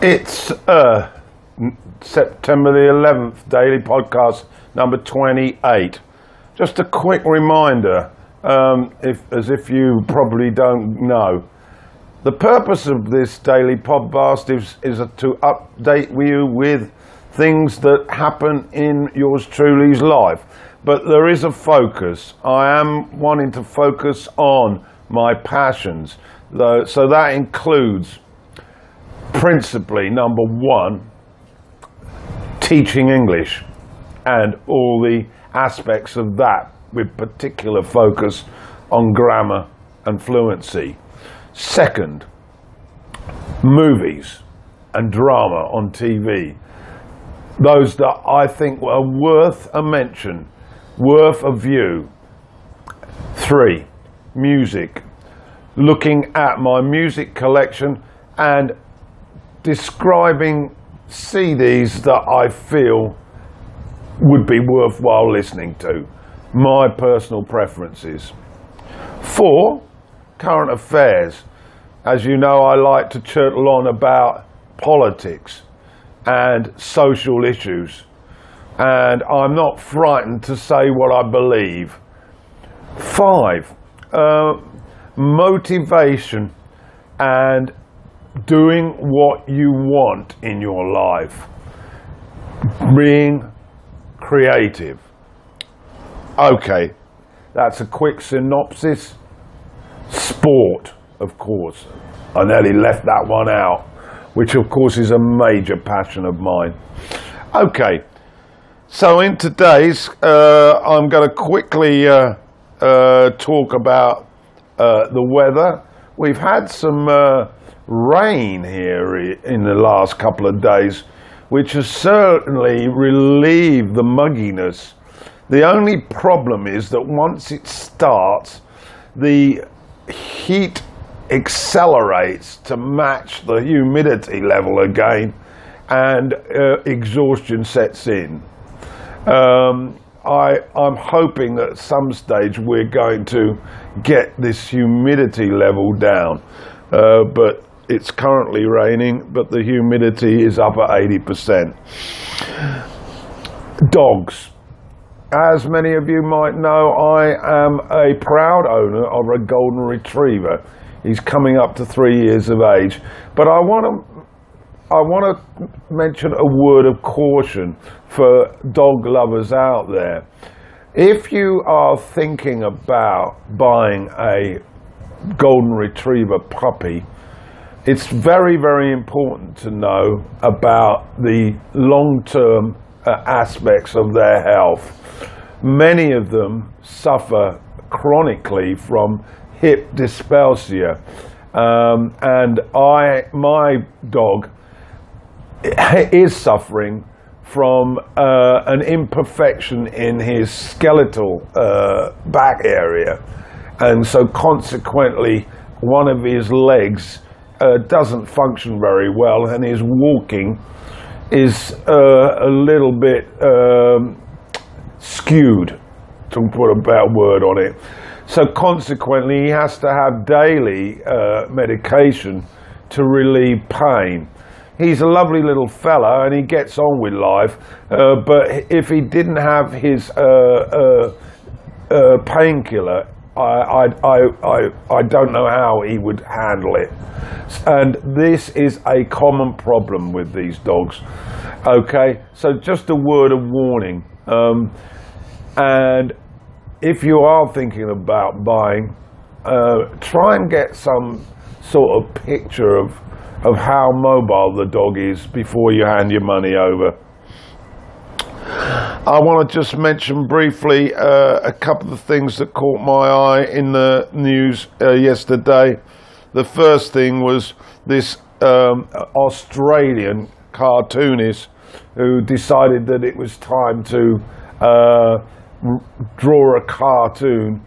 It's uh, September the 11th, daily podcast number 28. Just a quick reminder, um, if, as if you probably don't know, the purpose of this daily podcast is, is to update you with things that happen in yours truly's life. But there is a focus. I am wanting to focus on my passions. Though, so that includes principally, number one, teaching English and all the aspects of that with particular focus on grammar and fluency. Second, movies and drama on TV. Those that I think are worth a mention, worth a view. Three, music. Looking at my music collection and describing CDs that I feel would be worthwhile listening to. My personal preferences. Four, current affairs. As you know, I like to churtle on about politics and social issues. And I'm not frightened to say what I believe. Five, uh, motivation and doing what you want in your life, being creative. Okay, that's a quick synopsis. Sport, of course. I nearly left that one out, which of course is a major passion of mine. Okay, so in today's, uh, I'm going to quickly uh, uh, talk about uh, the weather. We've had some uh, rain here in the last couple of days, which has certainly relieved the mugginess. The only problem is that once it starts, the heat accelerates to match the humidity level again, and uh, exhaustion sets in. Um, I, I'm hoping that at some stage we're going to get this humidity level down, uh, but it's currently raining, but the humidity is up at 80%. Dogs. As many of you might know, I am a proud owner of a golden retriever. He's coming up to three years of age. But I want to I want to mention a word of caution for dog lovers out there. If you are thinking about buying a golden retriever puppy, it's very, very important to know about the long term uh, aspects of their health. Many of them suffer chronically from hip dysplasia. Um, and I, my dog is suffering from uh, an imperfection in his skeletal uh, back area. And so, consequently, one of his legs uh, doesn't function very well, and his walking is uh, a little bit um, skewed, to put a better word on it. So consequently, he has to have daily uh, medication to relieve pain. He's a lovely little fella and he gets on with life, uh, but if he didn't have his uh, uh, uh painkiller, I, I, I, I don't know how he would handle it. And this is a common problem with these dogs. Okay, so just a word of warning. Um, and if you are thinking about buying, uh, try and get some sort of picture of, of how mobile the dog is before you hand your money over. I want to just mention briefly uh, a couple of things that caught my eye in the news uh, yesterday. The first thing was this um, Australian cartoonist who decided that it was time to uh, draw a cartoon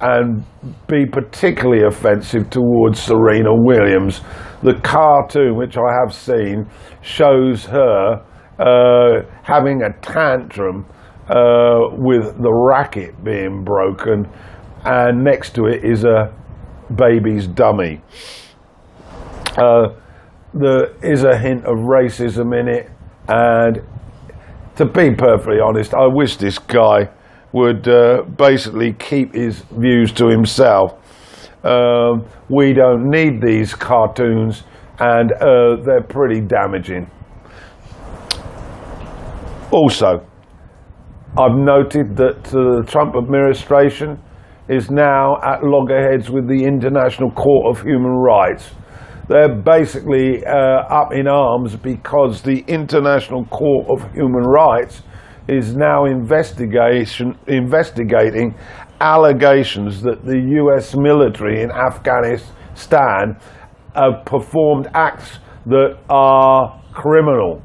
and be particularly offensive towards Serena Williams. The cartoon, which I have seen, shows her uh, having a tantrum uh, with the racket being broken, and next to it is a baby's dummy. Uh, there is a hint of racism in it, and to be perfectly honest, I wish this guy would uh, basically keep his views to himself. Um, we don't need these cartoons, and uh, they're pretty damaging. Also, I've noted that uh, the Trump administration is now at loggerheads with the International Court of Human Rights. They're basically uh, up in arms because the International Court of Human Rights is now investigation, investigating allegations that the US military in Afghanistan have performed acts that are criminal.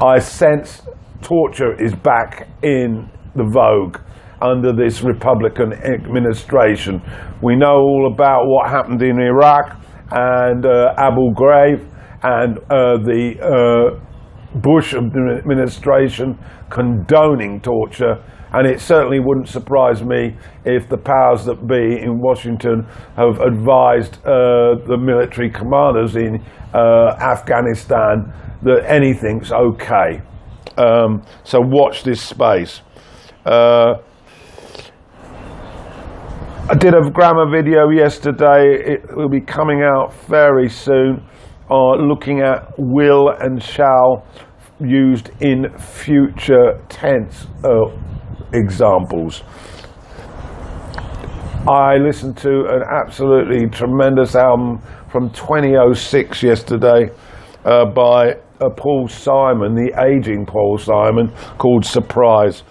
I sense torture is back in the vogue under this Republican administration. We know all about what happened in Iraq and uh, Abu Ghraib and uh, the uh, Bush administration condoning torture. And it certainly wouldn't surprise me if the powers that be in Washington have advised uh, the military commanders in uh, Afghanistan that anything's okay. Um, so watch this space. Uh, I did a grammar video yesterday. It will be coming out very soon, uh, looking at will and shall used in future tense uh, examples. I listened to an absolutely tremendous album from 2006 yesterday uh, by uh, Paul Simon, the aging Paul Simon, called Surprise.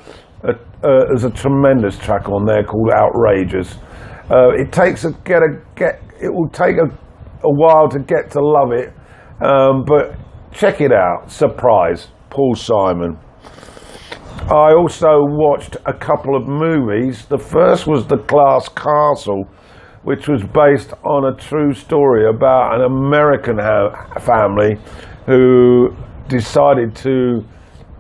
Uh, there's a tremendous track on there called Outrageous. Uh, it takes a get a get. It will take a, a while to get to love it, um, but check it out. Surprise, Paul Simon. I also watched a couple of movies. The first was The Glass Castle, which was based on a true story about an American family who decided to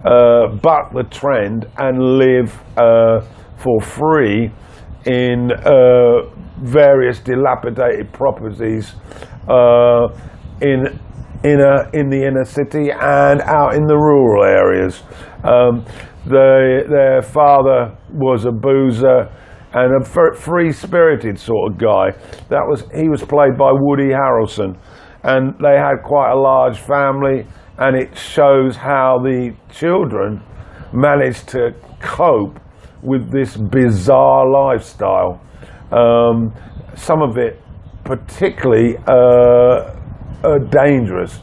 uh, buck the trend and live uh, for free in uh, various dilapidated properties uh, in in, a, in the inner city and out in the rural areas. Um, the, their father was a boozer and a free-spirited sort of guy. That was he was played by Woody Harrelson, and they had quite a large family. And it shows how the children managed to cope with this bizarre lifestyle. Um, some of it particularly uh, uh, dangerous.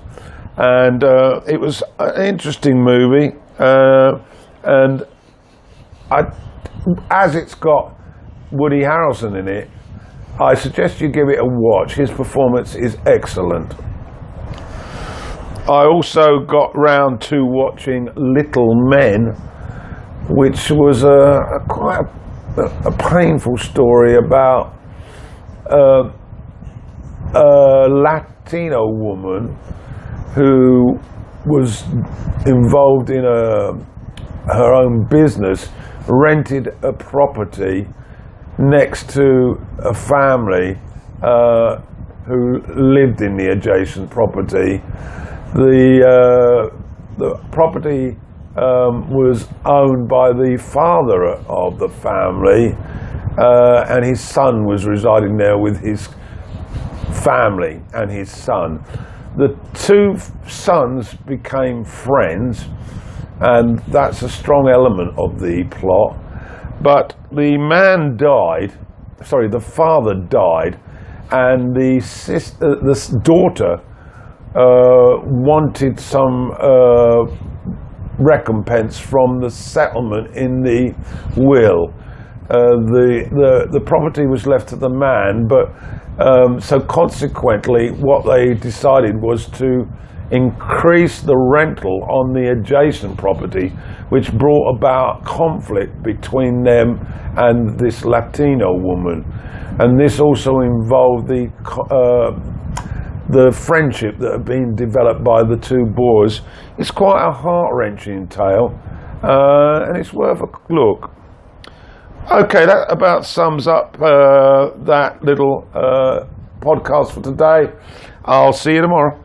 And uh, it was an interesting movie. Uh, and I, as it's got Woody Harrelson in it, I suggest you give it a watch. His performance is excellent. I also got round to watching Little Men which was a, a quite a, a, painful story about uh, a Latino woman who was involved in a, her own business, rented a property next to a family uh, who lived in the adjacent property. The, uh, the property um, was owned by the father of the family, uh, and his son was residing there with his family and his son. The two sons became friends, and that's a strong element of the plot. But the man died, sorry, the father died, and the sister, this daughter uh, wanted some uh, recompense from the settlement in the will. Uh, the, the, the property was left to the man, but um, so consequently, what they decided was to increase the rental on the adjacent property, which brought about conflict between them and this Latino woman. And this also involved the uh, the friendship that had been developed by the two boys. It's quite a heart wrenching tale, uh, and it's worth a look. Okay, that about sums up uh, that little uh, podcast for today. I'll see you tomorrow.